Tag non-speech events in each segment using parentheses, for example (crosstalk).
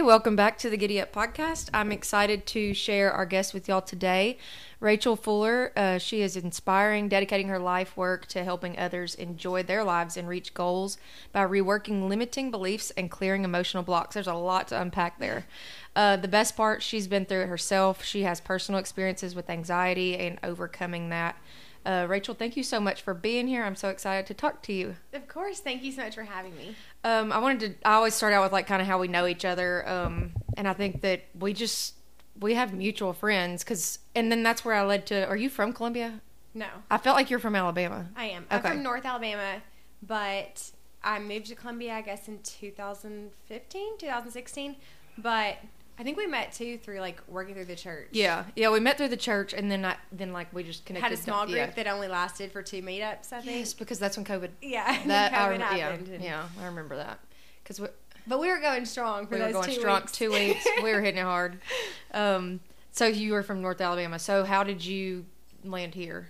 Welcome back to the Giddy Up podcast. I'm excited to share our guest with y'all today. Rachel Fuller, uh, she is inspiring, dedicating her life work to helping others enjoy their lives and reach goals by reworking limiting beliefs and clearing emotional blocks. There's a lot to unpack there. Uh, the best part, she's been through it herself. She has personal experiences with anxiety and overcoming that. Uh, Rachel, thank you so much for being here. I'm so excited to talk to you. Of course. Thank you so much for having me. Um, I wanted to. I always start out with like kind of how we know each other, um, and I think that we just we have mutual friends. Cause, and then that's where I led to. Are you from Columbia? No, I felt like you're from Alabama. I am. I'm from North Alabama, but I moved to Columbia, I guess, in 2015, 2016. But I think we met too through like working through the church. Yeah, yeah. We met through the church, and then I then like we just connected. Had a small group Yeah. that only lasted for two meetups, I think. Yes, because that's when COVID. Yeah. (laughs) That I COVID rem- yeah, and- yeah. I remember that because we, But we were going strong for we were those going two strong weeks. two weeks. we were hitting it hard. (laughs) Um, so you were from North Alabama. So how did you land here?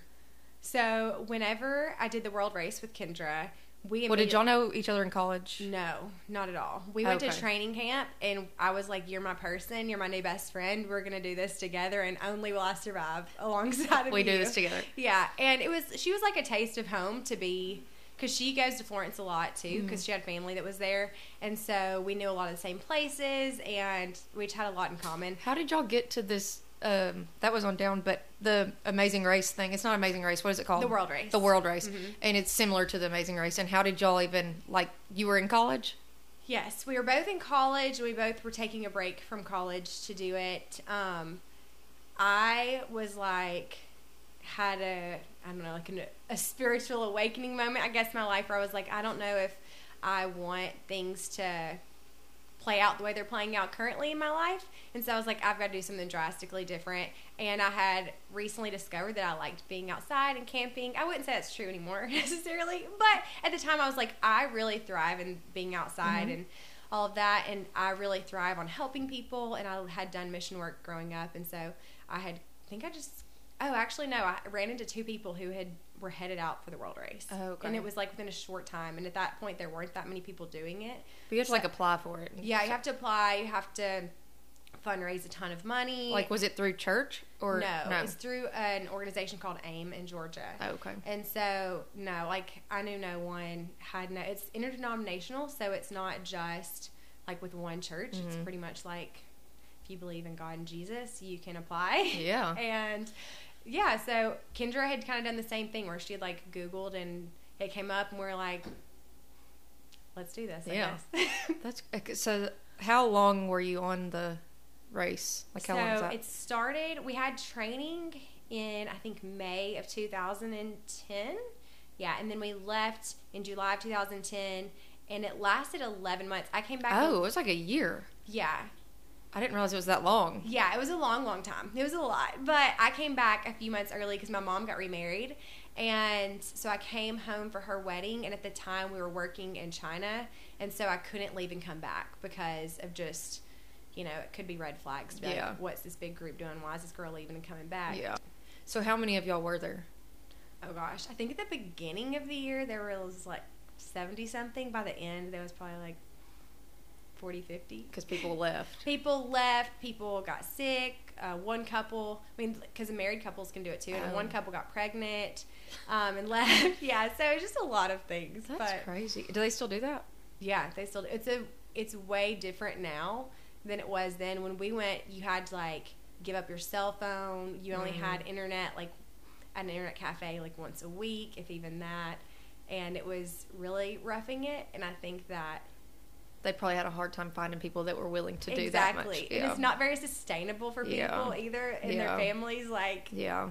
So whenever I did the world race with Kendra, we Well, did y'all know each other in college? No, not at all. We went Okay. to training camp, and I was like, "You're my person. You're my new best friend. We're gonna do this together, and only will I survive (laughs) alongside of you. We you." do this together. Yeah, and it was she was like a taste of home to be because she goes to Florence a lot too Mm-hmm. because she had family that was there, and so we knew a lot of the same places, and we just had a lot in common. How did y'all get to this? Um, that was on down, but the Amazing Race thing. It's not Amazing Race. What is it called? The World Race. The World Race, Mhm. and it's similar to the Amazing Race. And how did y'all even like? You were in college. Yes, we were both in college. We both were taking a break from college to do it. Um, I was like, had a, I don't know, like an, a spiritual awakening moment, I guess, in my life where I was like, I don't know if I want things to play out the way they're playing out currently in my life. And so I was like, I've got to do something drastically different. And I had recently discovered that I liked being outside and camping. I wouldn't say that's true anymore (laughs) necessarily, but at the time I was like, I really thrive in being outside mm-hmm. and all of that. And I really thrive on helping people. And I had done mission work growing up. And so I had, I think I just, oh, actually, no, I ran into two people who had were headed out for the world race. Oh, okay. And it was like within a short time. And at that point, there weren't that many people doing it. But you have to like apply for it. Yeah, you have to apply. You have to fundraise a ton of money. Like, was it through church or no, it's through an organization called AIM in Georgia. Oh, okay. And so, no, like I knew no one had no. It's interdenominational, so it's not just like with one church. It's Mhm. pretty much like if you believe in God and Jesus, you can apply. Yeah. (laughs) and yeah, so Kendra had kind of done the same thing where she had like Googled and it came up, and we are like, let's do this. I Yeah. guess. (laughs) That's uh, okay, so. How long were you on the race? Like how so long was that? it started. We had training in I think May of 2010. Yeah, and then we left in July of 2010, and it lasted 11 months. I came back. oh, it was like a year. yeah, I didn't realize it was that long. yeah. It was a long, long time. It was a lot, but I came back a few months early because my mom got remarried, and so I came home for her wedding. And at the time, we were working in China, and so I couldn't leave and come back because of just. You know, it could be red flags. Be Yeah. Like, What's this big group doing? Why is this girl leaving and coming back? Yeah. So how many of y'all were there? Oh gosh, I think at the beginning of the year there was like 70 something. By the end, there was probably like 40, 50. Because people left. People left, people got sick. Uh, one couple, I mean, because married couples can do it too, and Oh. one couple got pregnant um, and (laughs) left. yeah, so it's just a lot of things. That's but crazy. Do they still do that? yeah, they still. It's a. It's way different now than it was then. When we went, you had to like give up your cell phone. You only Mhm. had internet like at an internet cafe like once a week, if even that. And it was really roughing it. And I think that They probably had a hard time finding people that were willing to do exactly, that much. and it's not very sustainable for people Yeah. either in Yeah. their families. Like Yeah.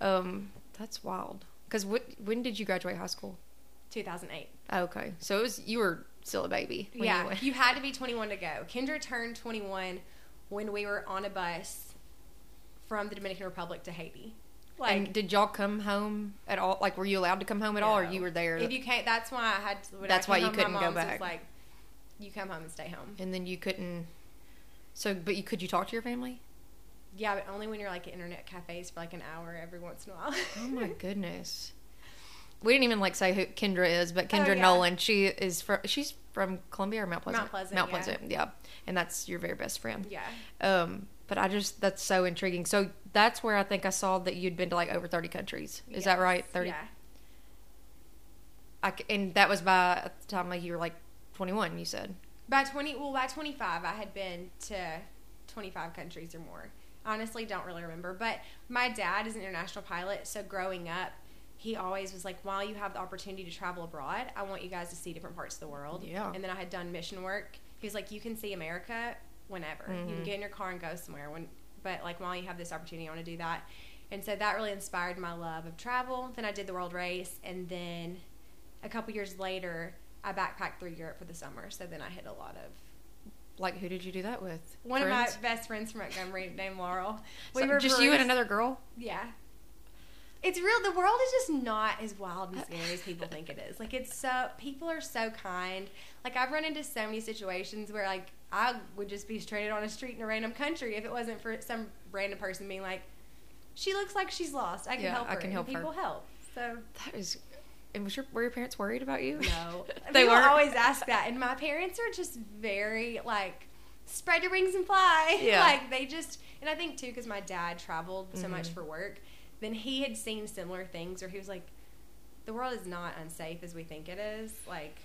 Um, that's wild. Because what? When did you graduate high school? 2008. Oh, okay, so it was you were still a baby. When yeah, You you had to be 21 to go. Kendra turned 21 when we were on a bus from the Dominican Republic to Haiti. Like, and did y'all come home at all? Like, were you allowed to come home at all, or you were there? if you can't, that's why I had. To, That's why you home, couldn't go back. Like, you come home and stay home. and then you couldn't. So, but you could you talk to your family? Yeah, but only when you're like at internet cafes for like an hour every once in a while. Oh (laughs) my goodness. We didn't even like say who Kendra is, but Kendra Oh, yeah. Nolan. She is from. She's from Columbia or Mount Pleasant? Mount Pleasant, Mount yeah. Pleasant, yeah. And that's your very best friend. Yeah. Um, but I just that's so intriguing. So that's where I think I saw that you'd been to like over thirty countries. Is that right? Thirty. Yeah. I and that was by the time like you were like twenty one. You said. By 20, well, by 25, I had been to 25 countries or more. Honestly, don't really remember. But my dad is an international pilot, so growing up, he always was like, while you have the opportunity to travel abroad, I want you guys to see different parts of the world. Yeah. And then I had done mission work. He was like, you can see America whenever. You Mhm. can get in your car and go somewhere. When, but like while you have this opportunity, I want to do that. And so that really inspired my love of travel. Then I did the world race, and then a couple years later, I backpacked through Europe for the summer. So then I hit a lot of Like who did you do that with? one Friends? of my best friends from Montgomery (laughs) named Laurel. We So just you and another girl. Yeah. It's real. The world is just not as wild and uh, scary as people think it is. Like it's (laughs) so people are so kind. Like I've run into so many situations where like I would just be stranded on a street in a random country if it wasn't for some random person being like, "She looks like she's lost. I can Yeah, help I her." can and help her. people help. So That is. And was your were your parents worried about you? no, (laughs) they were. always ask that, and my parents are just very like spread your wings and fly. (laughs) Yeah. like they just, and I think too because my dad traveled so much Mhm. for work, then he had seen similar things where he was like, the world is not unsafe as we think it is. Like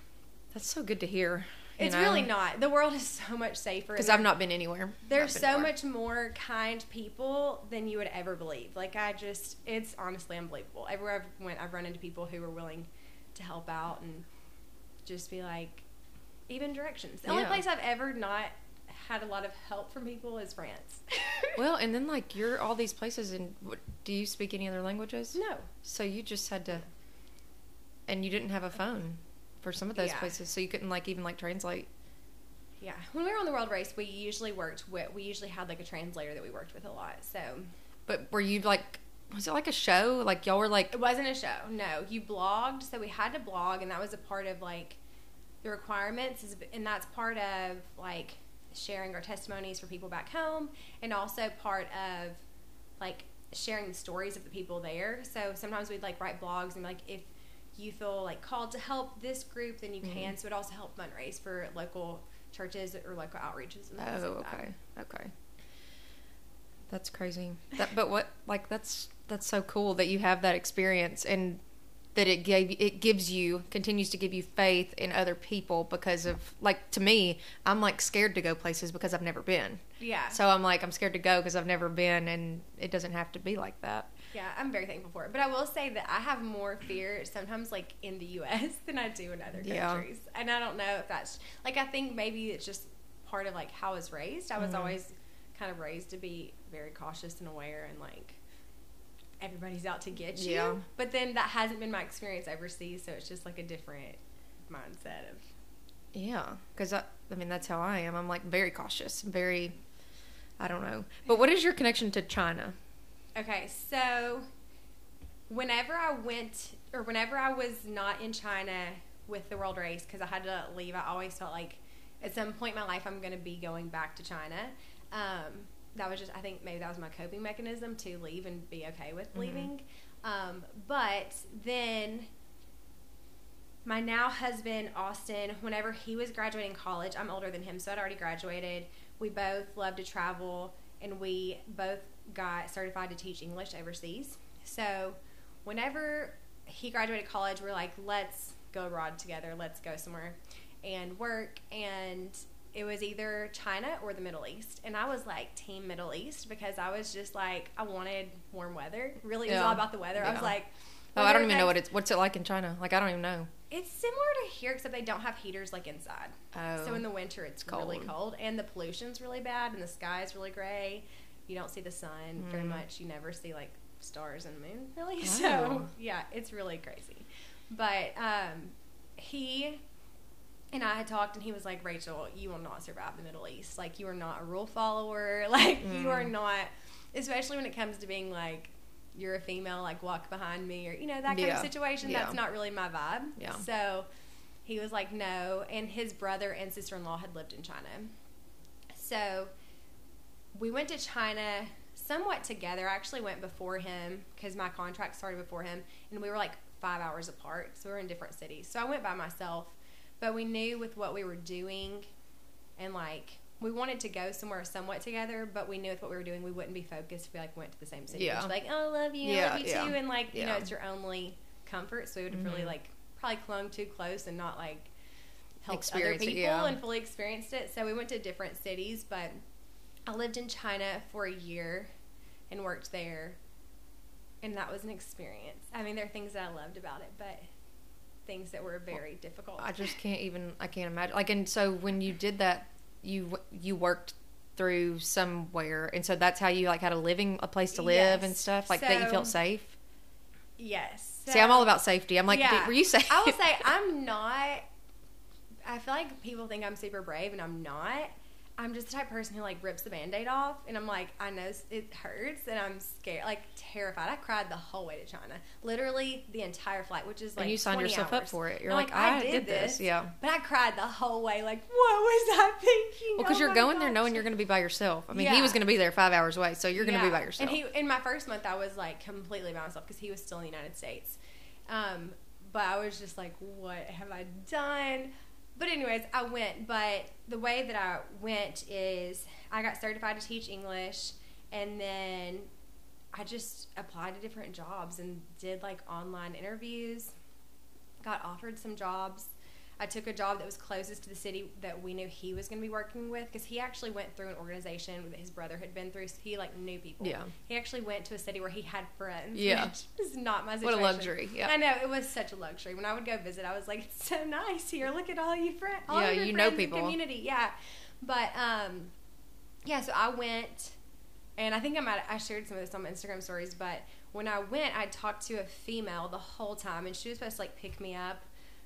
That's so good to hear. It's know? really not. The world is so much safer. because I've not been anywhere. There's so anywhere. much more kind people than you would ever believe. Like I just, it's honestly unbelievable. Everywhere I've went, I've run into people who were willing to help out and just be like, even directions. The only place I've ever not had a lot of help from people is France. (laughs) Well, and then like you're all these places, and what, do you speak any other languages? no, So you just had to, and you didn't have a uh, phone for some of those Yeah. places, so you couldn't like even like translate. yeah. When we were on the world race, we usually worked with, we usually had like a translator that we worked with a lot. So But were you like, was it like a show? Like y'all were like, It wasn't a show. No, you blogged, so we had to blog, and that was a part of like the requirements, is, and that's part of like sharing our testimonies for people back home, and also part of like sharing the stories of the people there. So sometimes we'd like write blogs and like if you feel like called to help this group, then you Mhm. can. So it also help fundraise for local churches or local outreaches. And things oh, like that. okay, okay. That's crazy. That, but what like that's that's so cool that you have that experience and that it gave it gives you continues to give you faith in other people because of like to me I'm like scared to go places because I've never been. Yeah. So I'm like I'm scared to go because I've never been and it doesn't have to be like that. Yeah, I'm very thankful for it. But I will say that I have more fear sometimes, like in the U.S., (laughs) than I do in other Yeah. countries. And I don't know if that's like I think maybe it's just part of like how I was raised. I was Mhm. always kind of raised to be very cautious and aware, and like everybody's out to get you. Yeah. But then that hasn't been my experience overseas, so it's just like a different mindset of Yeah, because I, I mean that's how I am. I'm like very cautious, very, I don't know. But what is your connection to China? Okay, so whenever I went, or whenever I was not in China with the world race, because I had to leave, I always felt like at some point in my life I'm going to be going back to China. Um, that was just, I think maybe that was my coping mechanism to leave and be okay with Mhm. leaving. Um, but then my now husband Austin, whenever he was graduating college, I'm older than him, so I'd already graduated. We both love to travel, and we both got certified to teach English overseas. So, whenever he graduated college, we are like, let's go abroad together, let's go somewhere and work. And it was either China or the Middle East. And I was like, Team Middle East, because I was just like, I wanted warm weather. Really, it was Yeah. all about the weather. I was like, Oh, I don't even know what it's. What's it like in China? Like I don't even know. It's similar to here, except they don't have heaters like inside. Oh, So in the winter, it's really cold. cold, and the pollution's really bad, and the sky is really gray. You don't see the sun very Mm. much. You never see like stars and moon, really. (laughs) Wow. So yeah, it's really crazy. But um, he and I had talked, and he was like, "Rachel, you will not survive the Middle East. Like you are not a rule follower. (laughs) Like you are Mm. not, especially when it comes to being like." You're a female, like walk behind me, or you know that kind Yeah. of situation. Yeah. That's not really my vibe. Yeah. So he was like, no. And his brother and sister in law had lived in China. So we went to China somewhat together. I actually went before him because my contract started before him, and we were like five hours apart. So we were in different cities. So I went by myself. but we knew with what we were doing and like we wanted to go somewhere somewhat together, but we knew with what we were doing, we wouldn't be focused if we like went to the same city. Yeah. Like, oh, I love you, I Yeah, love you yeah. too, and like you know, it's your only comfort. So we would have really Mhm. like probably clung too close and not like helped Experience other it, people yeah. and fully experienced it. So we went to different cities, but I lived in China for a year and worked there, and that was an experience. I mean, there are things that I loved about it, but things that were very difficult. I just can't even. I can't imagine. Like, and so when you did that, you you worked through somewhere, and so that's how you like had a living, a place to live and stuff, like that. You felt safe. yes. See, I'm all about safety. I'm like, Yeah. were you safe? I will say I'm not. I feel like people think I'm super brave, and I'm not. I'm just the type of person who like rips the band-aid off, and I'm like, I know it hurts, and I'm scared, like terrified. I cried the whole way to China, literally the entire flight, which is like and you signed yourself hours. up for it. You're like, I, did, this. Yeah. But I cried the whole way, like, what was (laughs) I thinking? Well, because Oh you're going there knowing you're going to be by yourself. I mean, he was going to be there five hours away, so you're going to be by yourself. And he, in my first month, I was like completely by myself because he was still in the United States. Um, but I was just like, what have I done? But anyways, I went. But the way that I went is I got certified to teach English, and then I just applied to different jobs and did like online interviews. Got offered some jobs. I took a job that was closest to the city that we knew he was going to be working with because he actually went through an organization that his brother had been through. So he like knew people. Yeah. He actually went to a city where he had friends. Yeah. (laughs) Which is not my What a luxury, yeah. I know it was such a luxury. When I would go visit, I was like, "It's so nice here. Look at all you friends. All Yeah, your you know friends and people. Community. Yeah. But um, yeah. So I went, and I think I might I shared some of this on my Instagram stories. But when I went, I talked to a female the whole time, and she was supposed to like pick me up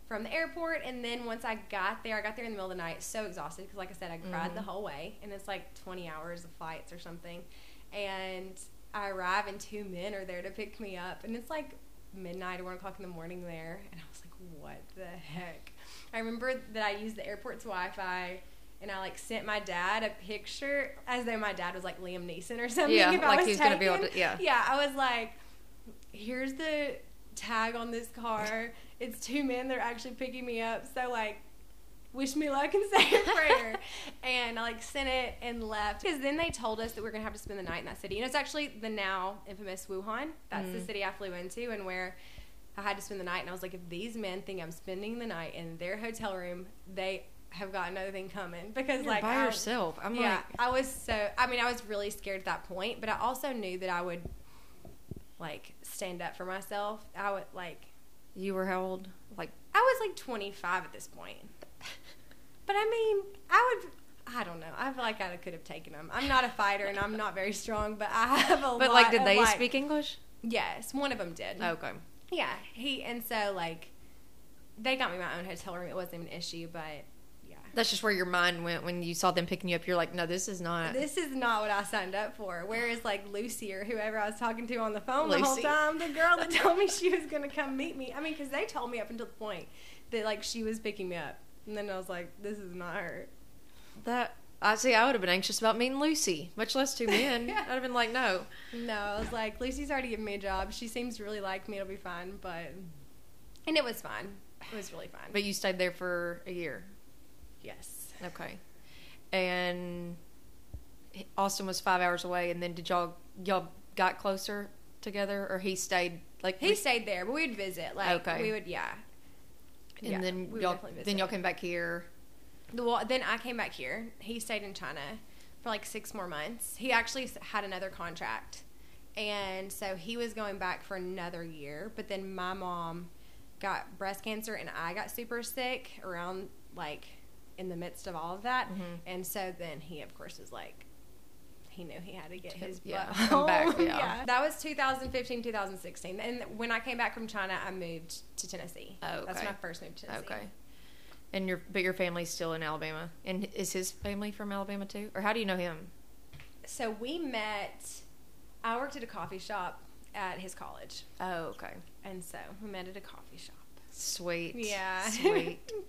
from the airport. And then once I got there, I got there in the middle of the night, so exhausted because, like I said, I cried Mhm. the whole way, and it's like 20 hours of flights or something. And I arrive, and two men are there to pick me up, and it's like midnight or one o'clock in the morning there, and I was like, what the heck? I remember that I used the airport's Wi-Fi. And I like sent my dad a picture as though my dad was like Liam Neeson or something. Yeah, if I like was he's gonna be able taken. to- yeah. Yeah, I was like, here's the tag on this car. It's two men that are actually picking me up. So like, wish me luck and (laughs) say a prayer. (laughs) and I like sent it and left because then they told us that we are gonna have to spend the night in that city. And it's actually the now infamous Wuhan. That's the Mm. city I flew into and where. I had to spend the night, and I was like, if these men think I'm spending the night in their hotel room, they have got another thing coming because, You're like, by I- yourself. I'm yeah, like, I was so. I mean, I was really scared at that point, but I also knew that I would like stand up for myself. I would like. You were how old? Like, I was like 25 at this point, but I mean, I would. I don't know. I feel like I could have taken them. I'm not a fighter and I'm not very strong, but I have a. but like, did they like- speak English? Yes, one of them did. Oh, okay. Yeah, he and so like, they got me my own hotel room. It wasn't even an issue, but. That's just where your mind went when you saw them picking you up. You're like, no, this is not. This is not what I signed up for. Whereas like Lucy or whoever I was talking to on the phone the whole time, the girl that (laughs) told me she was going to come meet me. I mean, because they told me up until the point that like she was picking me up, and then I was like, this is not her. that I see. I would have been anxious about meeting Lucy, much less two men. Yeah. (laughs) I'd have been like, no. No, I was like, Lucy's already given me a job. She seems to really like me. It'll be fine. But and it was fine. It was really fun. But you stayed there for a year. Yes. Okay. And Austin was five hours away. And then did y'all y'all got closer together, or he stayed like He stayed there, but we'd visit. Like Okay. we would, yeah. And Yeah, then y'all then y'all came back here. Wa- then I came back here. He stayed in China for like six more months. He actually had another contract, and so he was going back for another year. But then my mom got breast cancer, and I got super sick around like in the midst of all of that. Mhm. And so then he, of course, is like. He knew he had to get his Yeah, butt come back, home. yeah. (laughs) That was 2015, 2016. And when I came back from China, I moved to Tennessee. Oh, That's okay. when I first moved to Tennessee. Okay. And your but your family's still in Alabama, and is his family from Alabama too, or how do you know him? So we met. I worked at a coffee shop at his college, Oh, okay. and so we met at a coffee shop. Sweet. Yeah. Sweet. (laughs)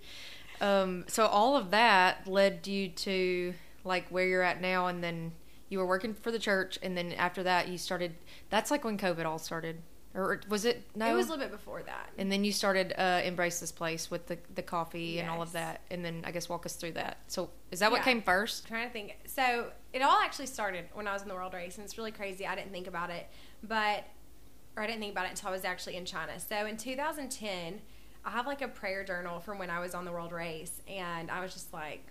um, so all of that led you to like where you're at now, and then you were working for the church, and then after that you started. That's like when COVID all started. or was it? No, It was a little bit before that. And then you started uh, embrace this place with the the coffee and all of that, and then I guess walk us through that. So is that what came first? I'm trying to think. So it all actually started when I was in the world race, and it's really crazy. I didn't think about it, but or I didn't think about it until I was actually in China. So in 2010, I have like a prayer journal from when I was on the world race, and I was just like,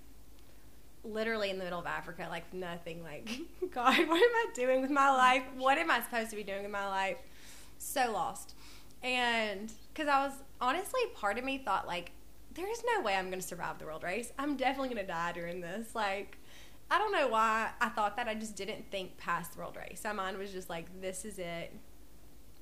literally in the middle of Africa, like nothing. Like, (laughs) God, what am I doing with my life? What am I supposed to be doing with my life? So lost, and because I was honestly, part of me thought like, there's no way I'm going to survive the world race. I'm definitely going to die during this. Like, I don't know why I thought that. I just didn't think past the world race. My mind was just like, this is it.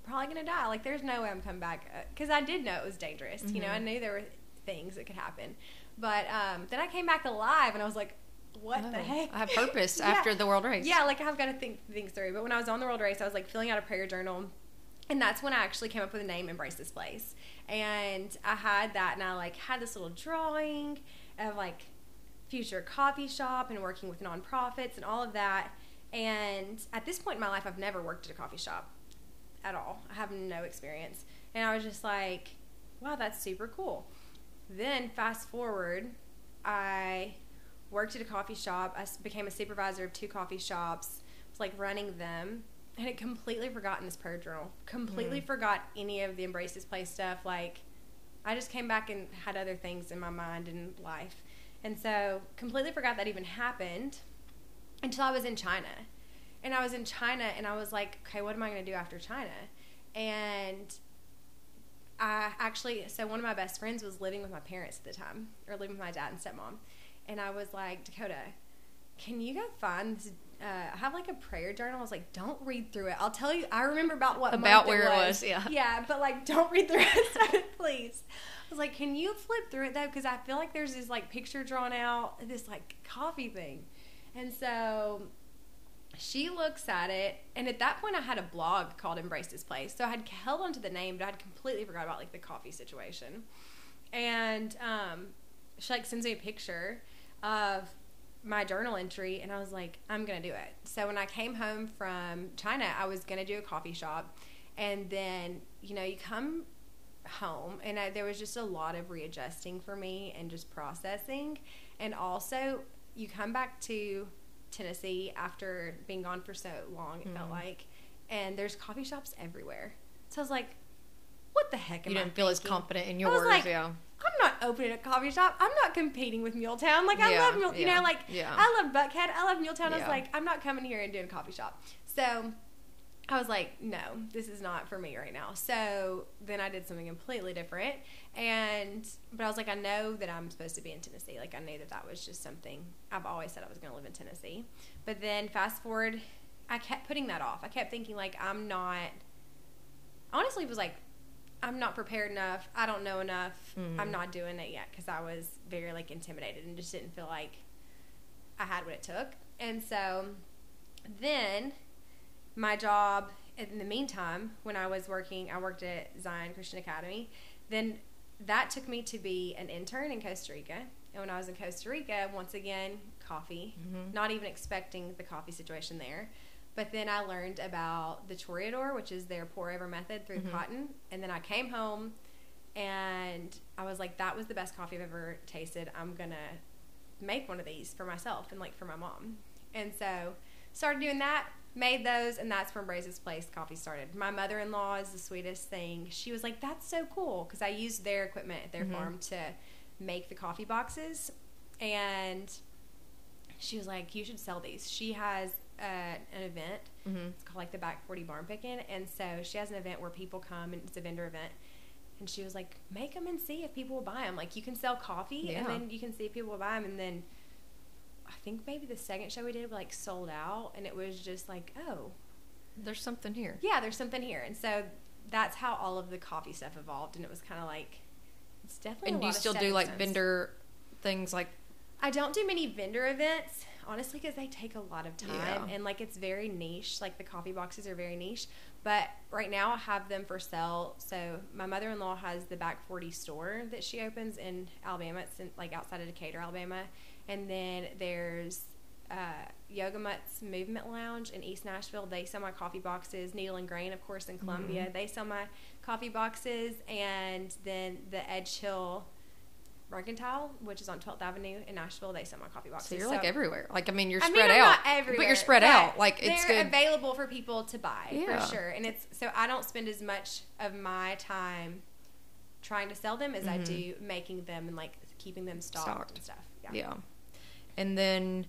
Probably to die. Like, there's no way I'm coming back. Because I did know it was dangerous. You know, I Mhm. knew there were things that could happen. But um, then I came back alive and I was like, what the Oh, heck? I have purpose (laughs) Yeah. after the world race. Yeah, like I've got to think things through. But when I was on the world race, I was like filling out a prayer journal. And that's when I actually came up with the name Embrace This Place. And I had that and I like had this little drawing of like future coffee shop and working with nonprofits and all of that. And at this point in my life, I've never worked at a coffee shop at all. I have no experience. And I was just like, wow, that's super cool. Then fast forward, I worked at a coffee shop. I became a supervisor of two coffee shops. Was like running them, and had completely forgotten this prayer journal. Completely Mm. forgot any of the embrace this place stuff. Like, I just came back and had other things in my mind and life, and so completely forgot that even happened until I was in China. And I was in China, and I was like, okay, what am I going to do after China? And I actually, so one of my best friends was living with my parents at the time, or living with my dad and stepmom. And I was like, Dakota, can you go find this? Uh, I have like a prayer journal. I was like, don't read through it. I'll tell you, I remember about what About where it it was, yeah. (laughs) Yeah, but like, don't read through it, (laughs) please. I was like, can you flip through it though? Because I feel like there's this like picture drawn out, this like coffee thing. And so she looks at it, and at that point, I had a blog called Embrace This Place. So I had held onto the name, but I'd completely forgot about like the coffee situation. And um, she like sends me a picture of my journal entry, and I was like, I'm gonna do it. So when I came home from China, I was gonna do a coffee shop, and then you know you come home, and I, there was just a lot of readjusting for me and just processing, and also you come back to Tennessee after being gone for so long, it felt Mhm. like, and there's coffee shops everywhere. So I was like, what the heck am You I didn't feel as confident in I yours, was like, yeah. I'm not opening a coffee shop. I'm not competing with Muletown. Like I Yeah, love Mule, you know, like yeah. I love Buckhead. I love Muletown. I was like, I'm not coming here and doing a coffee shop. So I was like, no, this is not for me right now. So then I did something completely different. And but I was like, I know that I'm supposed to be in Tennessee. Like I knew that that was just something I've always said I was going to live in Tennessee. But then fast forward, I kept putting that off. I kept thinking like I'm not. Honestly, it was like I'm not prepared enough. I don't know enough. Mhm. I'm not doing it yet because I was very like intimidated and just didn't feel like I had what it took. And so then my job in the meantime, when I was working, I worked at Zion Christian Academy. Then that took me to be an intern in Costa Rica. And when I was in Costa Rica, once again, coffee. Mhm. Not even expecting the coffee situation there. But then I learned about the chorreador, which is their pour over method through Mhm. cotton. And then I came home and I was like, that was the best coffee I've ever tasted. I'm going to make one of these for myself and like for my mom. And so started doing that, made those, and that's where Braze's Place coffee started. My mother in law is the sweetest thing. She was like, that's so cool because I used their equipment at their Mhm. farm to make the coffee boxes. And she was like, you should sell these. She has uh, an event Mhm. it's called like the Back 40 Barn Picking. And so she has an event where people come and it's a vendor event. And she was like, make them and see if people will buy them. Like you can sell coffee and then you can see if people will buy them. And then I think maybe the second show we did like sold out. And it was just like, oh, There's something here. yeah, there's something here. And so that's how all of the coffee stuff evolved. And it was kind of like, it's definitely And do you still do like vendor things like I don't do many vendor events, honestly, because they take a lot of time Yeah. and like it's very niche. Like the coffee boxes are very niche. But right now I have them for sale. So my mother in law has the Back 40 store that she opens in Alabama. It's in, like outside of Decatur, Alabama. And then there's uh, Yoga Mutt's Movement Lounge in East Nashville. They sell my coffee boxes. Needle and Grain, of course, in Columbia. Mm-hmm. They sell my coffee boxes. And then the Edgehill Mercantile, which is on 12th Avenue in Nashville, they sell my coffee boxes. So you're like everywhere. Like I mean, you're I mean, spread I'm out, not everywhere, but you're spread but out. Like it's they're good. available for people to buy Yeah. for sure. And it's so I don't spend as much of my time trying to sell them as I Mhm. do making them and like keeping them stocked, Stocked. and stuff. Yeah. yeah. And then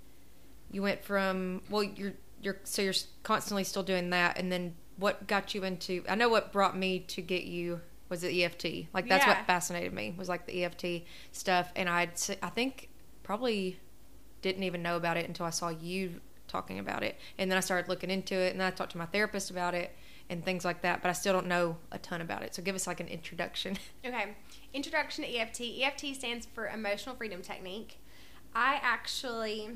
you went from well, you're you're so you're constantly still doing that, and then what got you into? I know what brought me to get you was the EFT. Like that's Yeah. what fascinated me was like the EFT stuff, and I'd s- I think probably didn't even know about it until I saw you talking about it, and then I started looking into it, and then I talked to my therapist about it and things like that. But I still don't know a ton about it. So give us like an introduction. (laughs) Okay. Introduction to EFT. EFT stands for Emotional Freedom Technique. I actually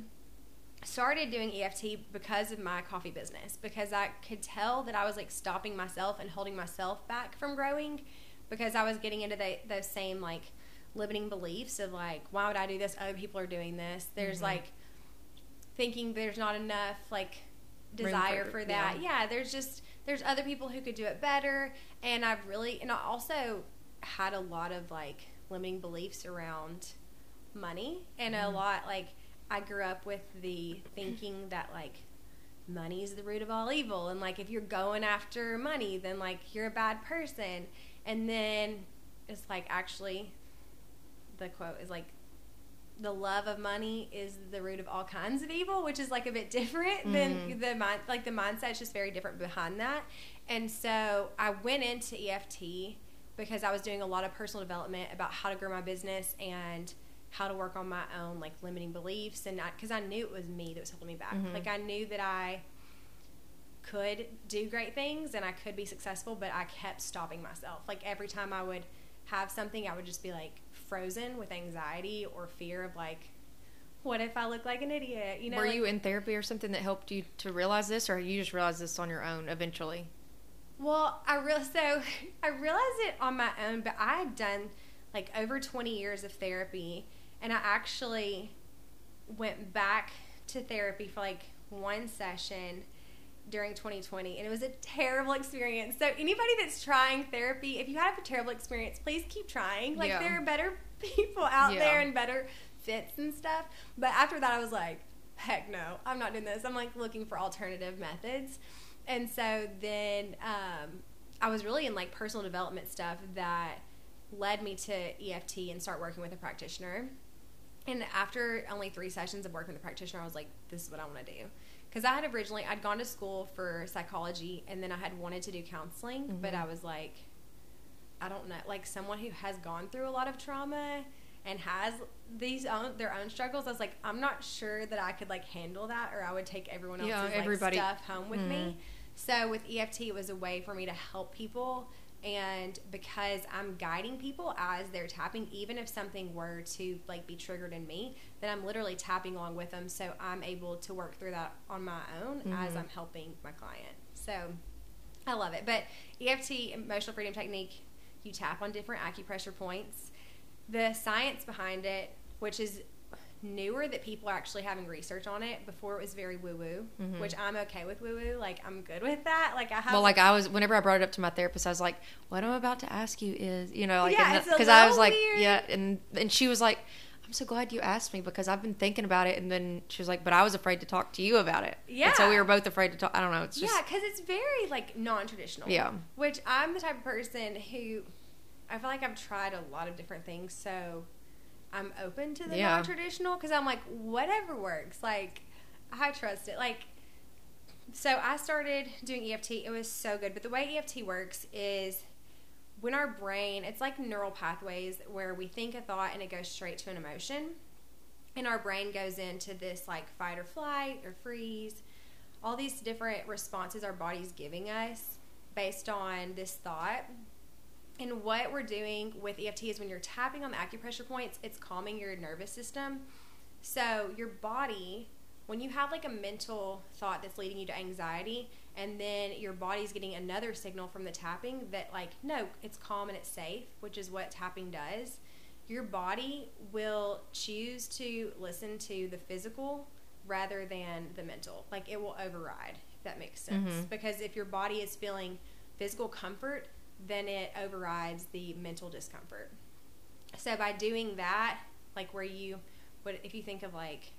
started doing EFT because of my coffee business because I could tell that I was like stopping myself and holding myself back from growing because I was getting into the, those same like limiting beliefs of like why would I do this other people are doing this there's Mhm. like thinking there's not enough like desire for for, that yeah. yeah there's just there's other people who could do it better and I've really and I also had a lot of like limiting beliefs around money and a Mhm. lot like I grew up with the thinking that like money is the root of all evil and like if you're going after money then like you're a bad person and then it's like actually the quote is like the love of money is the root of all kinds of evil, which is like a bit different than Mhm. the mind. Like the mindset's just very different behind that. And so I went into EFT because I was doing a lot of personal development about how to grow my business and how to work on my own like limiting beliefs and because I, knew it was me that was holding me back. Mhm. Like I knew that I could do great things and I could be successful, but I kept stopping myself. Like every time I would have something, I would just be like frozen with anxiety or fear of like, what if I look like an idiot? You know, Were like- you in therapy or something that helped you to realize this, or you just realized this on your own eventually? Well, I real so (laughs) I realized it on my own, but I had done like over 20 years of therapy, and I actually went back to therapy for like one session during 2020 and it was a terrible experience. So anybody that's trying therapy, if you have a terrible experience, please keep trying. Like Yeah. there are better (laughs) people out Yeah. there and better fits and stuff. But after that I was like, heck no, I'm not doing this. I'm like looking for alternative methods. And so then um, I was really in like personal development stuff that led me to EFT and start working with a practitioner. And after only three sessions of working with a practitioner, I was like, this is what I want to do. Because I had originally, I'd gone to school for psychology and then I had wanted to do counseling, but Mhm. I was like, I don't know, like someone who has gone through a lot of trauma and has these own their own struggles. I was like, I'm not sure that I could like handle that, or I would take everyone else's Yeah, like, stuff home with Mhm. me. So with EFT, it was a way for me to help people. And because I'm guiding people as they're tapping, even if something were to like be triggered in me, then I'm literally tapping along with them. So I'm able to work through that on my own as Mhm. I'm helping my client. So I love it. But EFT, emotional freedom technique, you tap on different acupressure points. The science behind it, which is newer that people are actually having research on it. Before it was very woo woo, Mhm. which I'm okay with woo woo. Like I'm good with that. Like I have Well, like I was, whenever I brought it up to my therapist, I was like, "What I'm about to ask you is, you know, like, Yeah, because I was like, weird. yeah, and and she was like, "I'm so glad you asked me because I've been thinking about it." And then she was like, "But I was afraid to talk to you about it." And so we were both afraid to talk. I don't know. It's just yeah, because it's very like non-traditional. yeah, Which I'm the type of person who I feel like I've tried a lot of different things, so I'm open to the Yeah. non-traditional because I'm like whatever works. Like I trust it. Like so I started doing EFT. It was so good, but the way EFT works is when our brain, it's like neural pathways where we think a thought and it goes straight to an emotion. And our brain goes into this like fight or flight or freeze, all these different responses our body's giving us based on this thought. And what we're doing with EFT is when you're tapping on the acupressure points, it's calming your nervous system. So your body, when you have like a mental thought that's leading you to anxiety, and then your body's getting another signal from the tapping that like, no, it's calm and it's safe, which is what tapping does. Your body will choose to listen to the physical rather than the mental. Like it will override, if that makes sense. Mhm. Because if your body is feeling physical comfort, then it overrides the mental discomfort. So by doing that, like where you would, if you think of like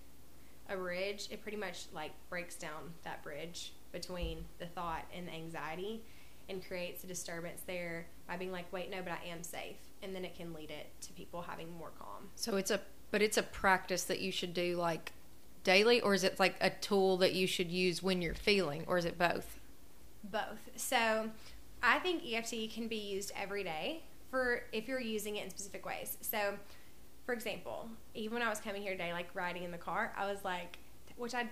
a bridge, it pretty much like breaks down that bridge between the thought and the anxiety and creates a disturbance there by being like, wait, no, but I am safe. And then it can lead it to people having more calm. So it's a but it's a practice that you should do like daily or is it like a tool that you should use when you're feeling or is it both? Both. So I think EFT can be used every day for if you're using it in specific ways. So, for example, even when I was coming here today, like riding in the car, I was like, which I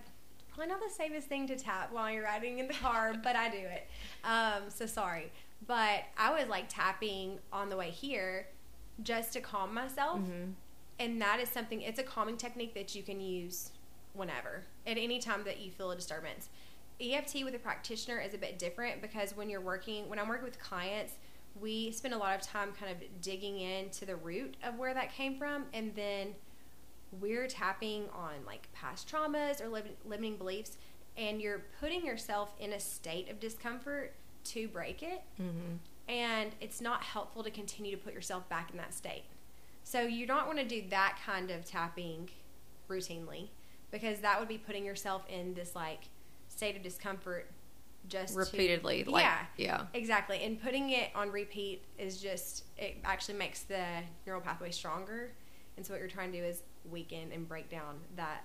probably not the safest thing to tap while you're riding in the car, but I do it. Um, so sorry, but I was like tapping on the way here just to calm myself, Mhm. and that is something. It's a calming technique that you can use whenever at any time that you feel a disturbance. EFT with a practitioner is a bit different because when you're working, when I'm working with clients, we spend a lot of time kind of digging into the root of where that came from, and then we're tapping on like past traumas or lim- limiting beliefs, and you're putting yourself in a state of discomfort to break it, Mhm. and it's not helpful to continue to put yourself back in that state. So you don't want to do that kind of tapping routinely because that would be putting yourself in this like state of discomfort just to- Repeatedly like yeah yeah. exactly. And putting it on repeat is just it actually makes the neural pathway stronger. And so what you're trying to do is weaken and break down that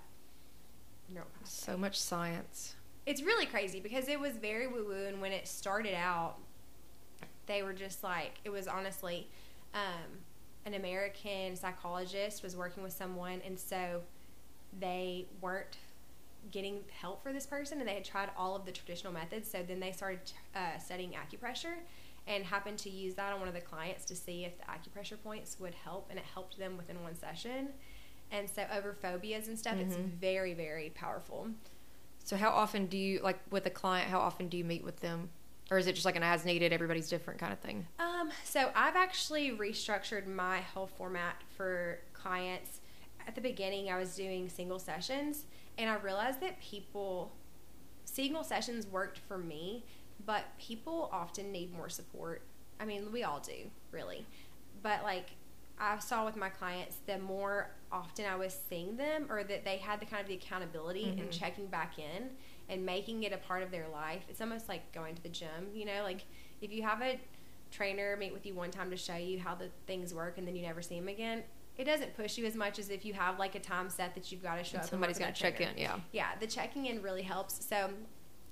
neural pathway. So much science. it's really crazy because it was very woo woo, and when it started out, they were just like it was honestly um, an American psychologist was working with someone, and so they weren't getting help for this person, and they had tried all of the traditional methods. So then they started uh, studying acupressure. And happened to use that on one of the clients to see if the acupressure points would help, and it helped them within one session. And so, over phobias and stuff, it's Mhm. very, very powerful. So how often do you like with a client? How often do you meet with them, or is it just like an as needed, everybody's different kind of thing? Um, so I've actually restructured my whole format for clients. At the beginning, I was doing single sessions, and I realized that people single sessions worked for me, but people often need more support. I mean, we all do, really. But like I saw with my clients, the more often I was seeing them or that they had the kind of the accountability and Mhm. checking back in and making it a part of their life. It's almost like going to the gym, you know, like if you have a trainer meet with you one time to show you how the things work and then you never see them again, it doesn't push you as much as if you have like a time set that you've got to show And up. and somebody's got to check in. Yeah. Yeah, the checking in really helps. So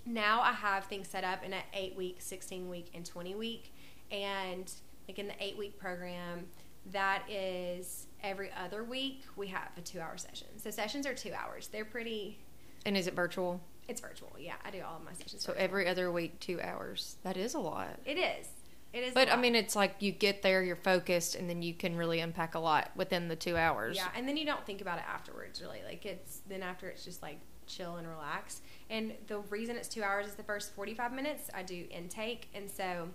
now I have things set up in an eight week, 16 week, and 20 week. And like in the eight week program, that is every other week we have a two hour session. So sessions are two hours. They're pretty, And is it virtual? it's virtual. Yeah, I do all of my sessions. So virtual. every other week, two hours. That is a lot. It is. It is. But I mean, it's like you get there, you're focused, and then you can really unpack a lot within the two hours. Yeah, and then you don't think about it afterwards, really. Like it's then after it's just like chill and relax. And the reason it's two hours is the first forty-five minutes I do intake, and so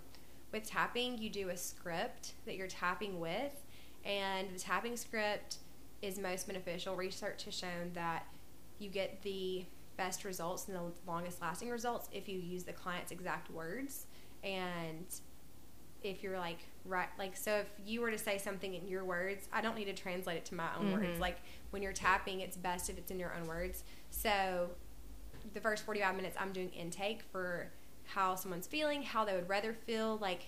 with tapping you do a script that you're tapping with, and the tapping script is most beneficial. Research has shown that you get the best results and the longest lasting results if you use the client's exact words and if you're like right like so if you were to say something in your words i don't need to translate it to my own words Mhm. like when you're tapping it's best if it's in your own words so the first 45 minutes i'm doing intake for how someone's feeling how they would rather feel like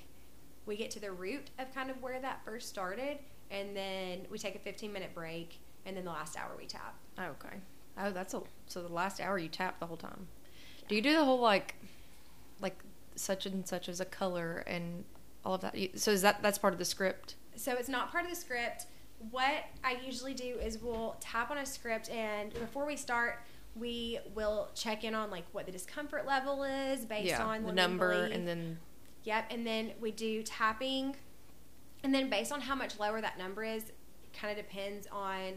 we get to the root of kind of where that first started and then we take a 15 minute break and then the last hour we tap Oh, okay. Oh, that's a so the last hour you tap the whole time. Do you do the whole like, like such and such as a color and all of that? You- So is that that's part of the script? so it's not part of the script. What I usually do is we'll tap on a script, and before we start, we will check in on like what the discomfort level is based yeah, on the number and then Yep, and then we do tapping, and then based on how much lower that number is, it kind of depends on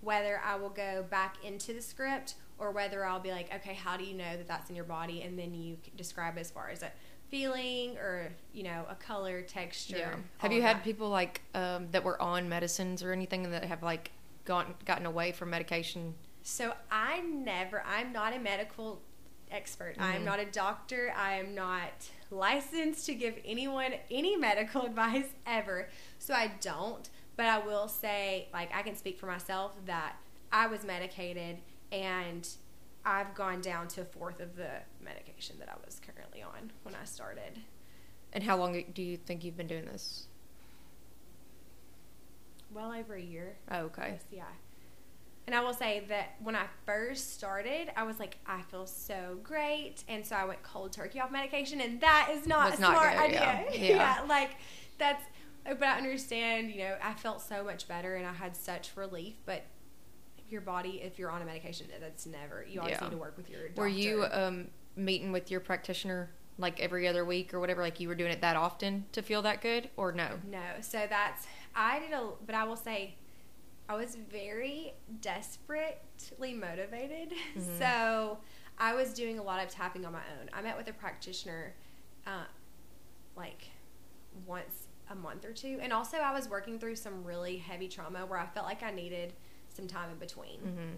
whether I will go back into the script or whether I'll be like, okay, how do you know that that's in your body, and then you describe as far as a feeling or you know a color, texture. yeah. Have you had that. people like um, that were on medicines or anything that have like gone gotten away from medication? So I never, I'm not a medical expert. I'm Mhm. not a doctor. I am not licensed to give anyone any medical (laughs) advice ever. So I don't. But I will say, like, I can speak for myself that I was medicated and I've gone down to a fourth of the medication that I was currently on when I started. And how long do you think you've been doing this? Well over a year. Oh, okay. Yes, yeah. And I will say that when I first started, I was like, I feel so great, and so I went cold turkey off medication, and that is not a not smart good, idea. yeah. (laughs) Yeah. Yeah. like that's. But I understand, you know, I felt so much better, and I had such relief. But your body, if you're on a medication, that's never. You always Yeah. need to work with your doctor. Were you um, meeting with your practitioner like every other week or whatever? Like you were doing it that often to feel that good, or no? No. So that's I did a but I will say I was very desperately motivated. Mhm. (laughs) So I was doing a lot of tapping on my own. I met with a practitioner uh, like once a month or two. And also I was working through some really heavy trauma where I felt like I needed some time in between. Mm-hmm.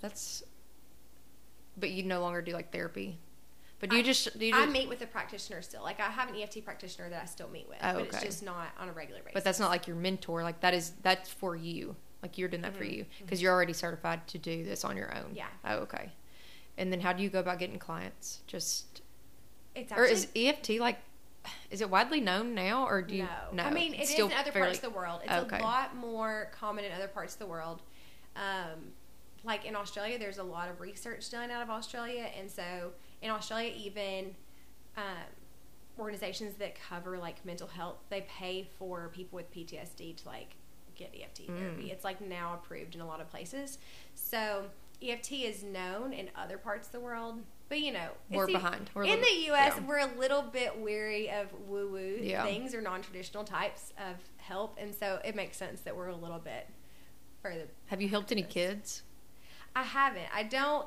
That's. But you no longer do like therapy. But do you just do you I meet with a practitioner still. Like I have an EFT practitioner that I still meet with, Oh, but it's just not on a regular basis. But that's not like your mentor. Like that is that's for you. Like you're doing that for Mhm. you because you're already certified to do this on your own. Yeah. Oh, okay. And then how do you go about getting clients? Just it's or is EFT like is it widely known now or do you no. I mean, it is in other fairly- parts of the world. It's Okay. a lot more common in other parts of the world. Um, like in Australia, there's a lot of research done out of Australia, and so in Australia, even um, organizations that cover like mental health, they pay for people with PTSD to like get EFT therapy. Mm. It's like now approved in a lot of places. So EFT is known in other parts of the world, but you know, We're behind. We're in little- the U.S., yeah. we're a little bit weary of woo-woo Yeah. things or non-traditional types of help, and so it makes sense that we're a little bit further. Have you helped any kids? I haven't. I don't.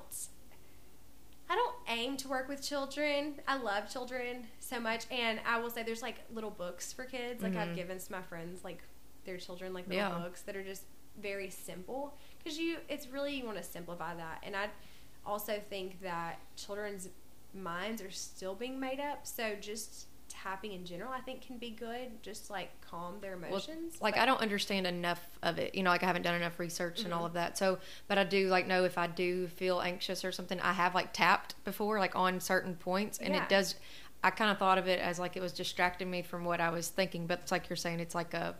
I don't aim to work with children. I love children so much, and I will say there's like little books for kids. Like I've Mhm. given to my friends, like their children, like little Yeah. books that are just very simple because you. It's really you want to simplify that, and I also think that children's minds are still being made up. So just tapping in general, I think, can be good. Just like calm their emotions. Like But- I don't understand enough of it. You know, like I haven't done enough research and all Mhm. of that. So, but I do like know if I do feel anxious or something, I have like tapped before, like on certain points, and Yeah. it does. I kind of thought of it as like it was distracting me from what I was thinking, but it's like you're saying, it's like a,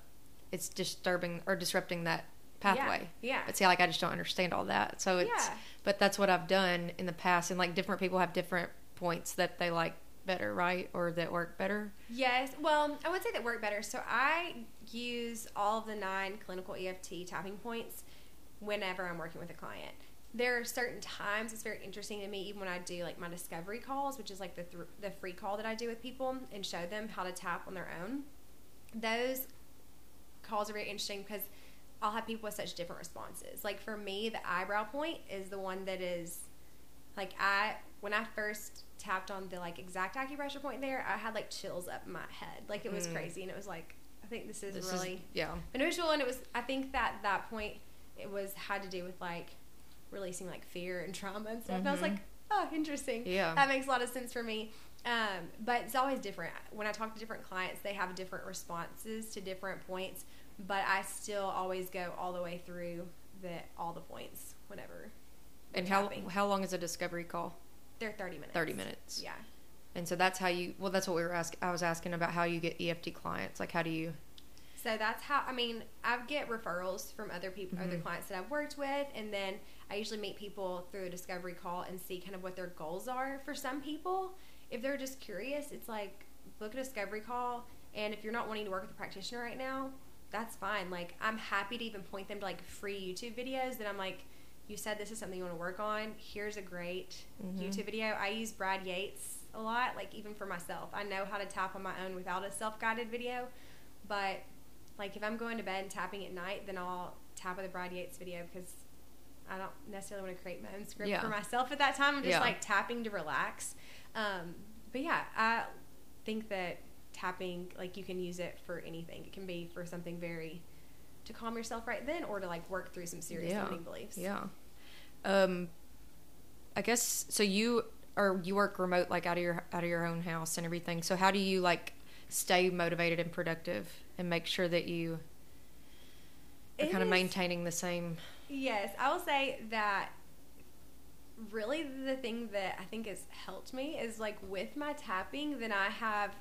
it's disturbing or disrupting that pathway. Yeah. But see, like I just don't understand all that. So it's, Yeah. but that's what I've done in the past, and like different people have different points that they like better, right, or that work better. Yes. Well, I would say that work better. So I use all of the nine clinical EFT tapping points whenever I'm working with a client. There are certain times it's very interesting to me, even when I do like my discovery calls, which is like the th- the free call that I do with people and show them how to tap on their own. Those calls are very interesting because I'll have people with such different responses. Like for me, the eyebrow point is the one that is like I when I first tapped on the like exact acupressure point there, I had like chills up my head. Like it was Mm. crazy and it was like I think this is This really is yeah. beneficial and it was I think that that point it was had to do with like releasing like fear and trauma and stuff. And I was like, oh, interesting. Yeah. That makes a lot of sense for me. Um, but it's always different. When I talk to different clients, they have different responses to different points. But I still always go all the way through the all the points whenever. And how how long is a discovery call? They're thirty minutes. Thirty minutes. Yeah. And so that's how you. Well, that's what we were asking. I was asking about how you get EFT clients. Like, how do you? So that's how I mean I get referrals from other people, other Mhm. clients that I've worked with, and then I usually meet people through a discovery call and see kind of what their goals are. For some people, if they're just curious, it's like book a discovery call, and if you're not wanting to work with a practitioner right now, that's fine. Like I'm happy to even point them to like free YouTube videos that I'm like, you said this is something you want to work on. Here's a great Mhm. YouTube video. I use Brad Yates a lot, like even for myself. I know how to tap on my own without a self guided video, but like if I'm going to bed and tapping at night, then I'll tap with a Brad Yates video because I don't necessarily want to create my own script Yeah. for myself at that time. I'm just Yeah. like tapping to relax. Um, but yeah, I think that tapping like you can use it for anything. It can be for something very to calm yourself right then or to like work through some serious Yeah. limiting beliefs. Yeah. Um, I guess so. You or you work remote, like out of your out of your own house and everything. So how do you like stay motivated and productive and make sure that you are It kind of maintaining the same? Yes, I will say that really the thing that I think has helped me is like with my tapping, then I have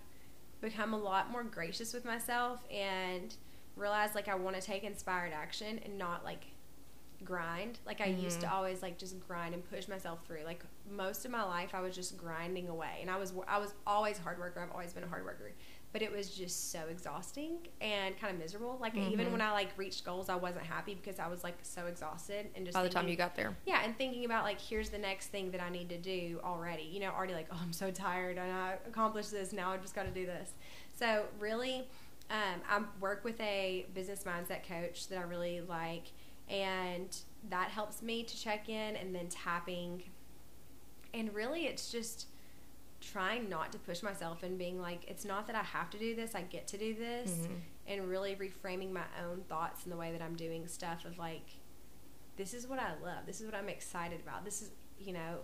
become a lot more gracious with myself and realize like I want to take inspired action and not like grind. Like I used to Mhm. always like just grind and push myself through. Like most of my life I was just grinding away and I was I was always a hard worker. I've always been a hard worker. But it was just so exhausting and kind of miserable. Like even Mhm. when I like reached goals, I wasn't happy because I was like so exhausted and just By the time you got there, yeah, and thinking about like here's the next thing that I need to do already. You know, already like (laughs) oh I'm so tired and I accomplished this now I just got to do this. So really, um, I work with a business mindset coach that I really like, and that helps me to check in and then tapping, and really it's just trying not to push myself and being like it's not that I have to do this I get to do this Mhm. and really reframing my own thoughts in the way that I'm doing stuff of like this is what I love. This is what I'm excited about. This is, you know,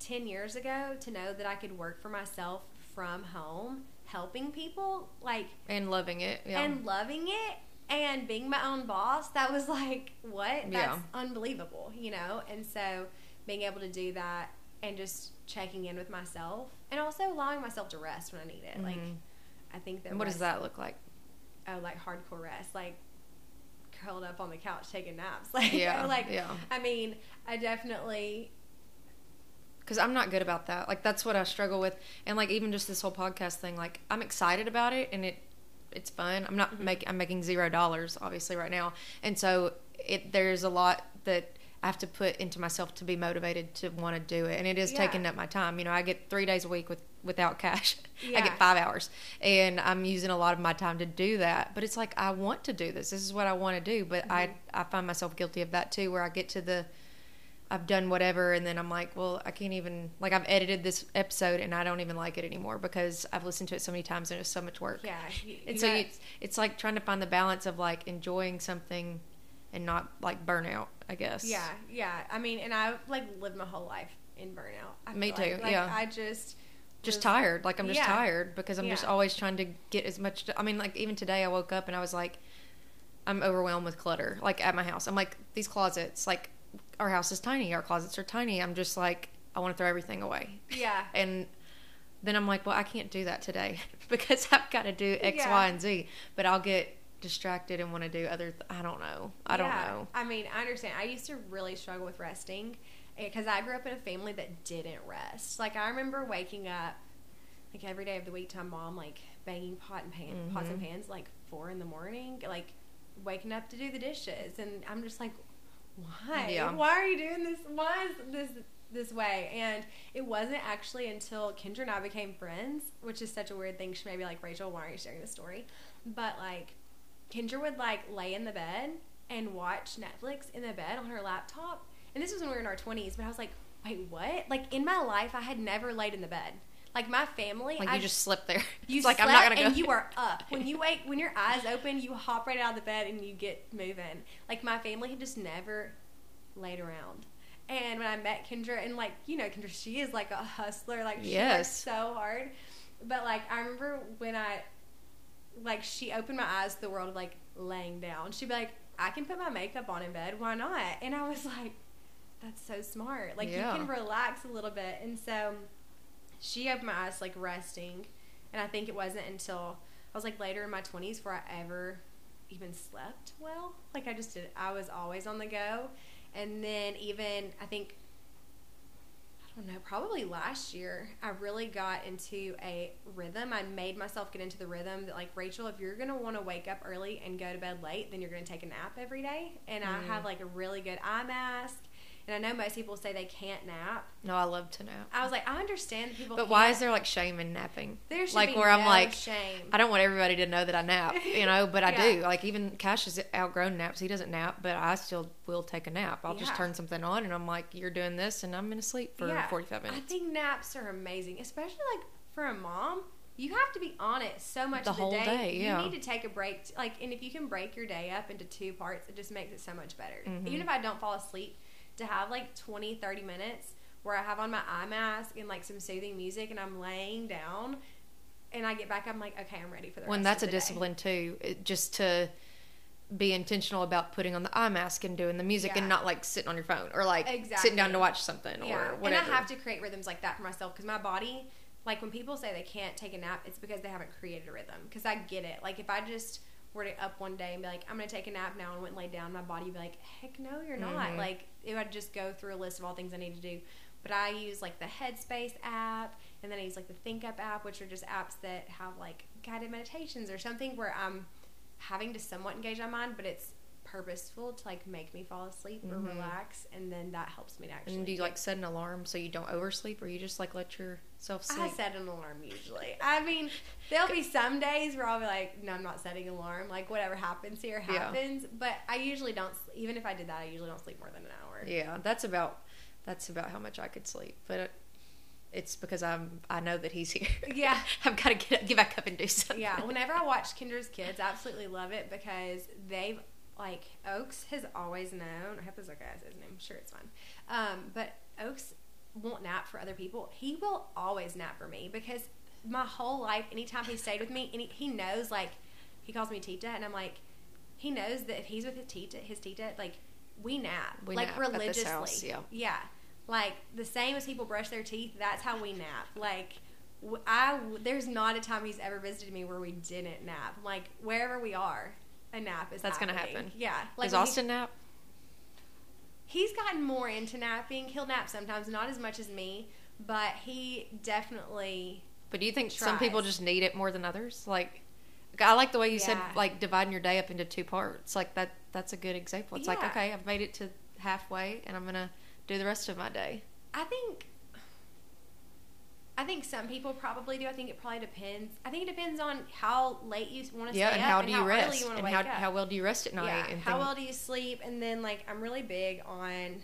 10 years ago to know that I could work for myself from home, helping people, like, and loving it. Yeah. and loving it and being my own boss, that was like, what? That's Yeah. unbelievable, you know? And so being able to do that and just checking in with myself and also allowing myself to rest when I need it. Like, Mhm. I think that and what does that look like? oh, like hardcore rest, like curled up on the couch taking naps. (laughs) Like, Yeah, like yeah. I mean, I definitely, because I'm not good about that. Like that's what I struggle with, and like even just this whole podcast thing. Like I'm excited about it, and it it's fun. I'm not Mhm. making I'm making zero dollars obviously right now, and so it there's a lot that I have to put into myself to be motivated to want to do it, and it is Yeah. taking up my time. You know, I get three days a week with without cash. (laughs) I get five hours, and I'm using a lot of my time to do that. But it's like I want to do this. This is what I want to do, but I Mhm. I find myself guilty of that too, where I get to the I've done whatever, and then I'm like, well, I can't even like I've edited this episode, and I don't even like it anymore because I've listened to it so many times and it's so much work. yeah. You, And you so got- it's it's like trying to find the balance of like enjoying something and not like burnout. I guess. yeah, yeah. I mean, and I like lived my whole life in burnout. I Me feel like. too, Like, yeah. I just, Just was- tired. Like I'm just Yeah. tired because I'm just always trying to get as much. I mean, like even today I woke up and I was like, I'm overwhelmed with clutter. Like at my house, I'm like these closets. Like our house is tiny. Our closets are tiny. I'm just like I want to throw everything away. Yeah. (laughs) And then I'm like, well, I can't do that today (laughs) because I've got to do X, Y, Yeah. and Z. But I'll get distracted and want to do other. Th- I don't know. I don't know. I mean, I understand. I used to really struggle with resting because I grew up in a family that didn't rest. Like I remember waking up like every day of the week to my mom like banging pot and pan, pots and Mhm. pans like four in the morning, like waking up to do the dishes, and I'm just like, why? Yeah. Why are you doing this? Why is this this way? And it wasn't actually until Kendra and I became friends, which is such a weird thing. She may be like, Rachel, why are you sharing this story? But like, Kendra would like lay in the bed and watch Netflix in the bed on her laptop. And this was when we were in our 20s, but I was like, wait, what? Like in my life, I had never laid in the bed. Like my family, Like I you just slept there. (laughs) you it's like I'm not gonna go. and you are (laughs) up. When you wake, when your eyes open, you hop right out of the bed and you get moving. Like my family had just never laid around. And when I met Kendra, and like you know, Kendra, she is like a hustler. Like she Yes. works so hard. But like I remember when I, like she opened my eyes to the world of like laying down. She'd be like, "I can put my makeup on in bed. Why not?" And I was like, "That's so smart. Like Yeah. you can relax a little bit." And so she opened my eyes like resting and i think it wasn't until i was like later in my 20s where i ever even slept well like i just did i was always on the go and then even i think i don't know probably last year i really got into a rhythm i made myself get into the rhythm that like rachel if you're gonna want to wake up early and go to bed late then you're gonna take a nap every day and i Mm. have like a really good eye mask and i know most people say they can't nap no, I love to nap. I was like, I understand that people. But why can't. is there like shame in napping? There should like be where I'm no like, shame. I don't want everybody to know that I nap, you know, but I (laughs) Yeah. do. Like even Cash has outgrown naps. He doesn't nap, but I still will take a nap. I'll just turn something on and I'm like, you're doing this and I'm going to sleep for Yeah. 45 I think naps are amazing, especially like for a mom. you have to be on it so much The of the whole day. day, yeah. You need to take a break. Like, and if you can break your day up into two parts, it just makes it so much better. Mhm. Even if I don't fall asleep, to have like 20, 30 minutes where I have on my eye mask and like some soothing music and I'm laying down and I get back, I'm like, okay, I'm ready for the when that's a day. discipline too it, just to be intentional about putting on the eye mask and doing the music Yeah. and not like sitting on your phone or like sitting down to watch something Yeah, or and I have to create rhythms like that for myself because my body, like when people say they can't take a nap, it's because they haven't created a rhythm. Because I get it. Like if I just were to up one day and be like, I'm gonna take a nap now and went and lay down, my body would be like, Heck no, you're not. Mhm. Like it would just go through a list of all things I need to do. But I use like the Headspace app, and then I use like the ThinkUp app, which are just apps that have like guided meditations or something where I'm having to somewhat engage my mind, but it's purposeful to like make me fall asleep or Mhm. relax, and then that helps me to actually. and do you like set an alarm so you don't oversleep or you just like let yourself I set an alarm usually. I mean, there'll be some days where I'll be like, no, I'm not setting an alarm. Like, whatever happens here Yeah. happens. But I usually don't, even if I did that, I usually don't sleep more than an hour. yeah that's about that's about how much i could sleep but it, it's because i'm i know that he's here (laughs) Yeah. i've got to get get back up and do something Yeah. (laughs) Whenever I watch Kendra's Kids, I absolutely love it because they've, like, Oaks has always known, I hope it's okay, I said his name, sure it's fine. Um, but Oaks won't nap for other people. He will always nap for me because my whole life, anytime he stayed with me, and he, knows, like, he calls me Tita, and I'm like, he knows that if he's with his Tita, his Tita, like, we nap. We like, nap religiously. house, yeah. Yeah. Like, the same as people brush their teeth, that's how we nap. Like, I there's not a time he's ever visited me where we didn't nap. Like wherever we are, a nap is That's gonna happen. Yeah, like Does when he- austin nap he's gotten more into napping. He'll nap sometimes, not as much as me, but he definitely. But do you think some people just need it more than others? Like, I like the way you said like dividing your day up into two parts. Like that. That's a good example. It's like okay, I've made it to halfway, and I'm gonna do the rest of my day. I think. I think some people probably do. I think it probably depends. I think it depends on how late you want to Yeah, stay and up how do you early rest, you and how how well do you rest at night? yeah, and how things- well do you sleep? And then like I'm really big on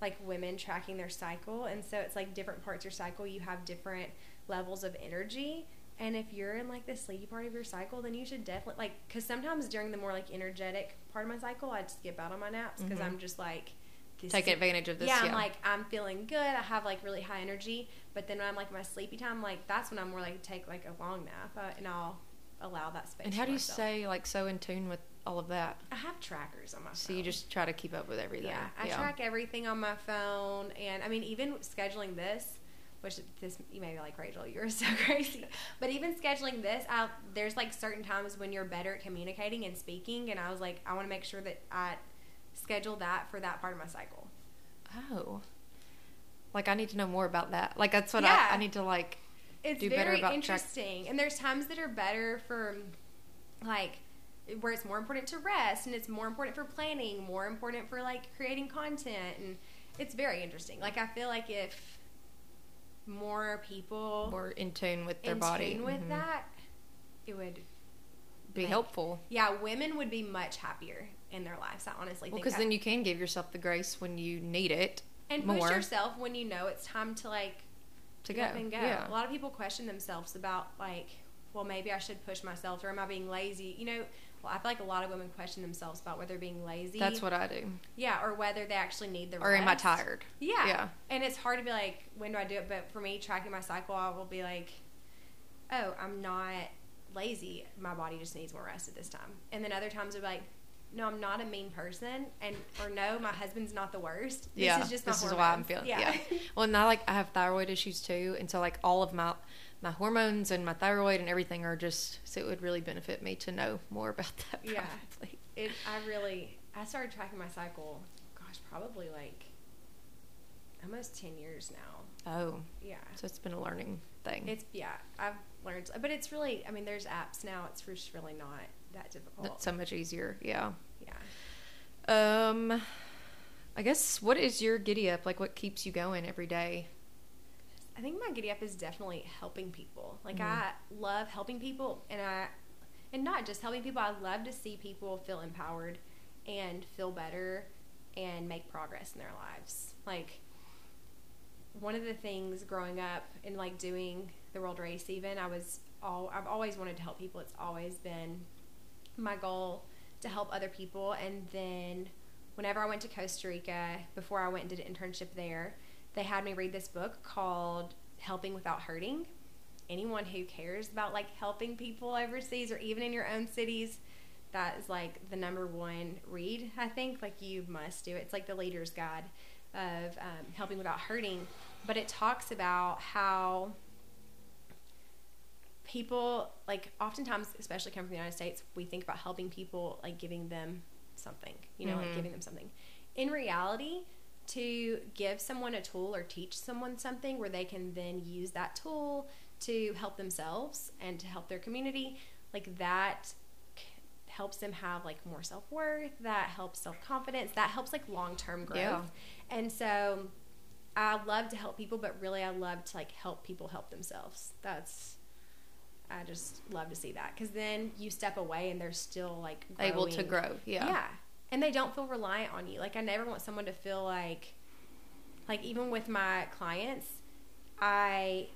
like women tracking their cycle, and so it's like different parts of your cycle. You have different levels of energy, and if you're in like the sleepy part of your cycle, then you should definitely like because sometimes during the more like energetic part of my cycle, I'd skip out on my naps because Mhm. I'm just like. This taking advantage of this? yeah, I'm like I'm feeling good. I have like really high energy, but then when I'm like my sleepy time, like that's when I'm more like take like a long nap, uh, and I'll allow that space. and how do you myself. stay like so in tune with all of that? I have trackers on my phone. So you just try to keep up with everything. Yeah, I track everything on my phone, and I mean, even scheduling this, which this you may be like Rachel, you're (laughs) so crazy, but even scheduling this, I, there's like certain times when you're better at communicating and speaking, and I was like, I want to make sure that I schedule that for that part of my cycle. Oh. Like I need to know more about that. Like that's what Yeah. I, I need to like. It's Do better very about track- interesting, and there's times that are better for like where it's more important to rest and it's more important for planning more important for like creating content and it's very interesting like i feel like if more people More in tune with their in body. tune with Mhm. that it would Be like- helpful. yeah women would be much happier in their lives i honestly Well, think because then you can give yourself the grace when you need it and push yourself when you know it's time to like to go. up and go. Yeah. A lot of people question themselves about like, well, maybe I should push myself, or am I being lazy? You know, well, I feel like a lot of women question themselves about whether they're being lazy. That's what I do. Yeah, or whether they actually need the rest. Or am I tired? Yeah. Yeah. And it's hard to be like, when do I do it? But for me, tracking my cycle, I will be like, oh, I'm not lazy. My body just needs more rest at this time. And then other times I'll be like, no, I'm not a mean person, and or no, my husband's not the worst. This yeah. is just this is why I'm hormones. feeling. Yeah. well, and I like I have thyroid issues too, and so like all of my my hormones and my thyroid and everything are just so it would really benefit me to know more about (laughs) that. Yeah. It I really I started tracking my cycle gosh probably like almost 10 years now Oh, yeah so it's been a learning thing. it's yeah I've learned but it's really I mean there's apps now it's just really not that difficult That's so much easier. Yeah. yeah Um, I guess what is your giddy up? Like, what keeps you going every day? I think my giddy up is definitely helping people like Mhm. I love helping people and I and not just helping people I love to see people feel empowered and feel better and make progress in their lives like one of the things growing up and like doing the world race even i was all I've always wanted to help people. It's always been my goal to help other people. And then whenever I went to Costa Rica, before I went and did an internship there, they had me read this book called Helping Without Hurting. Anyone who cares about like helping people overseas or even in your own cities, that is like the number one read. I think like you must do it. It's like the leader's guide of um, helping without hurting, but it talks about how people like oftentimes especially coming from the united states we think about helping people like giving them something you know Mm-hmm. like giving them something in reality to give someone a tool or teach someone something where they can then use that tool to help themselves and to help their community like that helps them have like more self-worth that helps self-confidence that helps like long-term growth Yeah. and so i love to help people but really i love to like help people help themselves that's i just love to see that because then you step away and they're still like Able to grow. Yeah. Yeah. And they don't feel reliant on you. Like I never want someone to feel like like even with my clients, I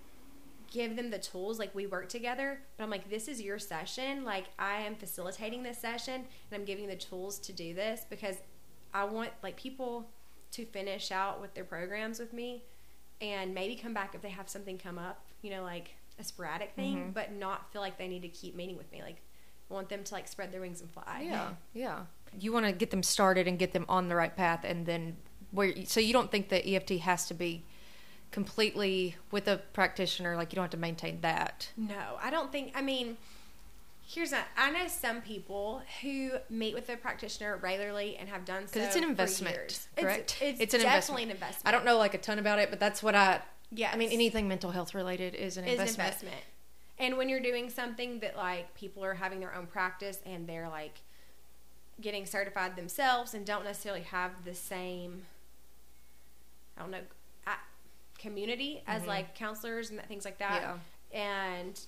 give them the tools like we work together, but I'm like this is your session. Like I am facilitating this session and I'm giving you the tools to do this because I want like people to finish out with their programs with me and maybe come back if they have something come up, you know, like a sporadic thing, Mhm. but not feel like they need to keep meeting with me. Like I want them to like spread their wings and fly. Yeah, yeah. You want to get them started and get them on the right path, and then where. So you don't think that EFT has to be completely with a practitioner? Like you don't have to maintain that. No, I don't think. I mean, here's a. I know some people who meet with a practitioner regularly and have done so Because it's an investment, correct? It's, It's an definitely investment. an investment. I don't know like a ton about it, but that's what I. Yeah, I mean, anything mental health related is an is an investment. investment. And when you're doing something that like people are having their own practice and they're like getting certified themselves and don't necessarily have the same, I don't know, community as Mhm. like counselors and things like that. Yeah. and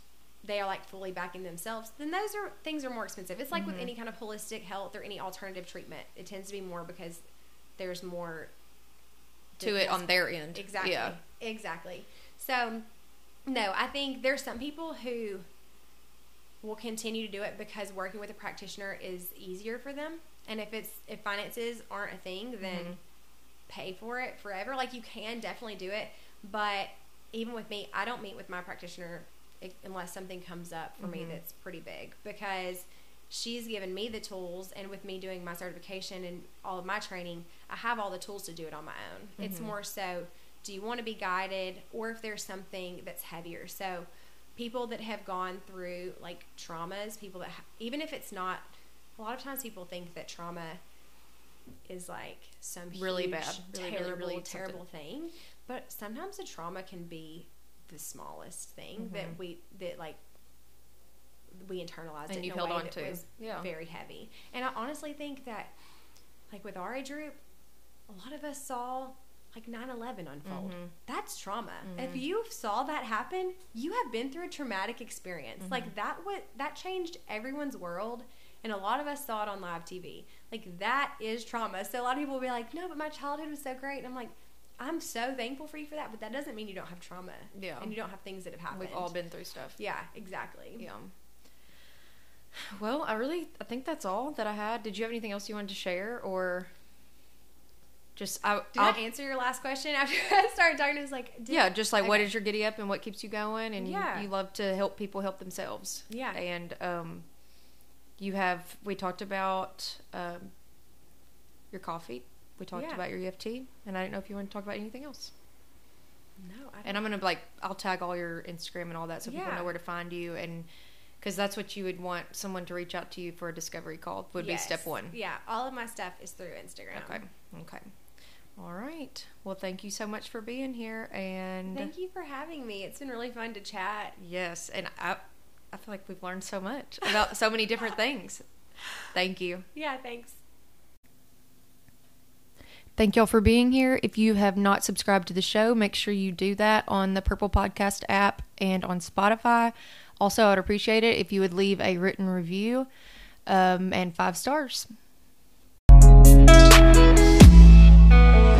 they are like fully backing themselves, then those are things are more expensive. It's like with Mhm. any kind of holistic health or any alternative treatment, it tends to be more because there's more To it on their end. Exactly. Yeah. Exactly. So, no, I think there's some people who will continue to do it because working with a practitioner is easier for them. And if it's if finances aren't a thing, then Mhm. pay for it forever. Like you can definitely do it, but even with me, I don't meet with my practitioner unless something comes up for me Mhm. that's pretty big because she's given me the tools and with me doing my certification and all of my training, I have all the tools to do it on my own. It's Mhm. more so do you want to be guided or if there's something that's heavier. So people that have gone through like traumas, people that ha- even if it's not a lot of times people think that trauma is like some Really huge, bad. Really, really, terrible, really terrible thing. But sometimes the trauma can be the smallest thing that Mhm. we that like we internalized And it you in a held way on that to. was Yeah. very heavy. And I honestly think that like with our age group, a lot of us saw like 9-11 unfold. Mhm. That's trauma. If Mhm. you saw that happen, you have been through a traumatic experience. Mhm. Like that what that changed everyone's world and a lot of us saw it on live TV. Like that is trauma. So a lot of people will be like, "No, but my childhood was so great." And I'm like, "I'm so thankful for you for that, but that doesn't mean you don't have trauma Yeah. and you don't have things that have happened." We've all been through stuff. Yeah, exactly. Yeah. Well, I really I think that's all that I had. Did you have anything else you wanted to share or just I Did I'll- I answer your last question (laughs) after I started talking? It was like, did- yeah, just like what Okay. is your giddy up and what keeps you going and Yeah. you, you love to help people help themselves. Yeah. And um you have we talked about um your coffee. We talked Yeah. about your EFT and I didn't know if you want to talk about anything else. No, And I'm gonna like I'll tag all your Instagram and all that so people know where to find you and because that's what you would want someone to reach out to you for a discovery call would be step one. Yeah, all of my stuff is through Instagram. Okay. Okay. All right. Well, thank you so much for being here and Thank you for having me. It's been really fun to chat. yes, and I I feel like we've learned so much about so many different (laughs) things. Thank you. Yeah, thanks. Thank y'all for being here. If you have not subscribed to the show, make sure you do that on the Apple Podcast app and on Spotify. Also, I'd appreciate it if you would leave a written review um, and five stars. Bye.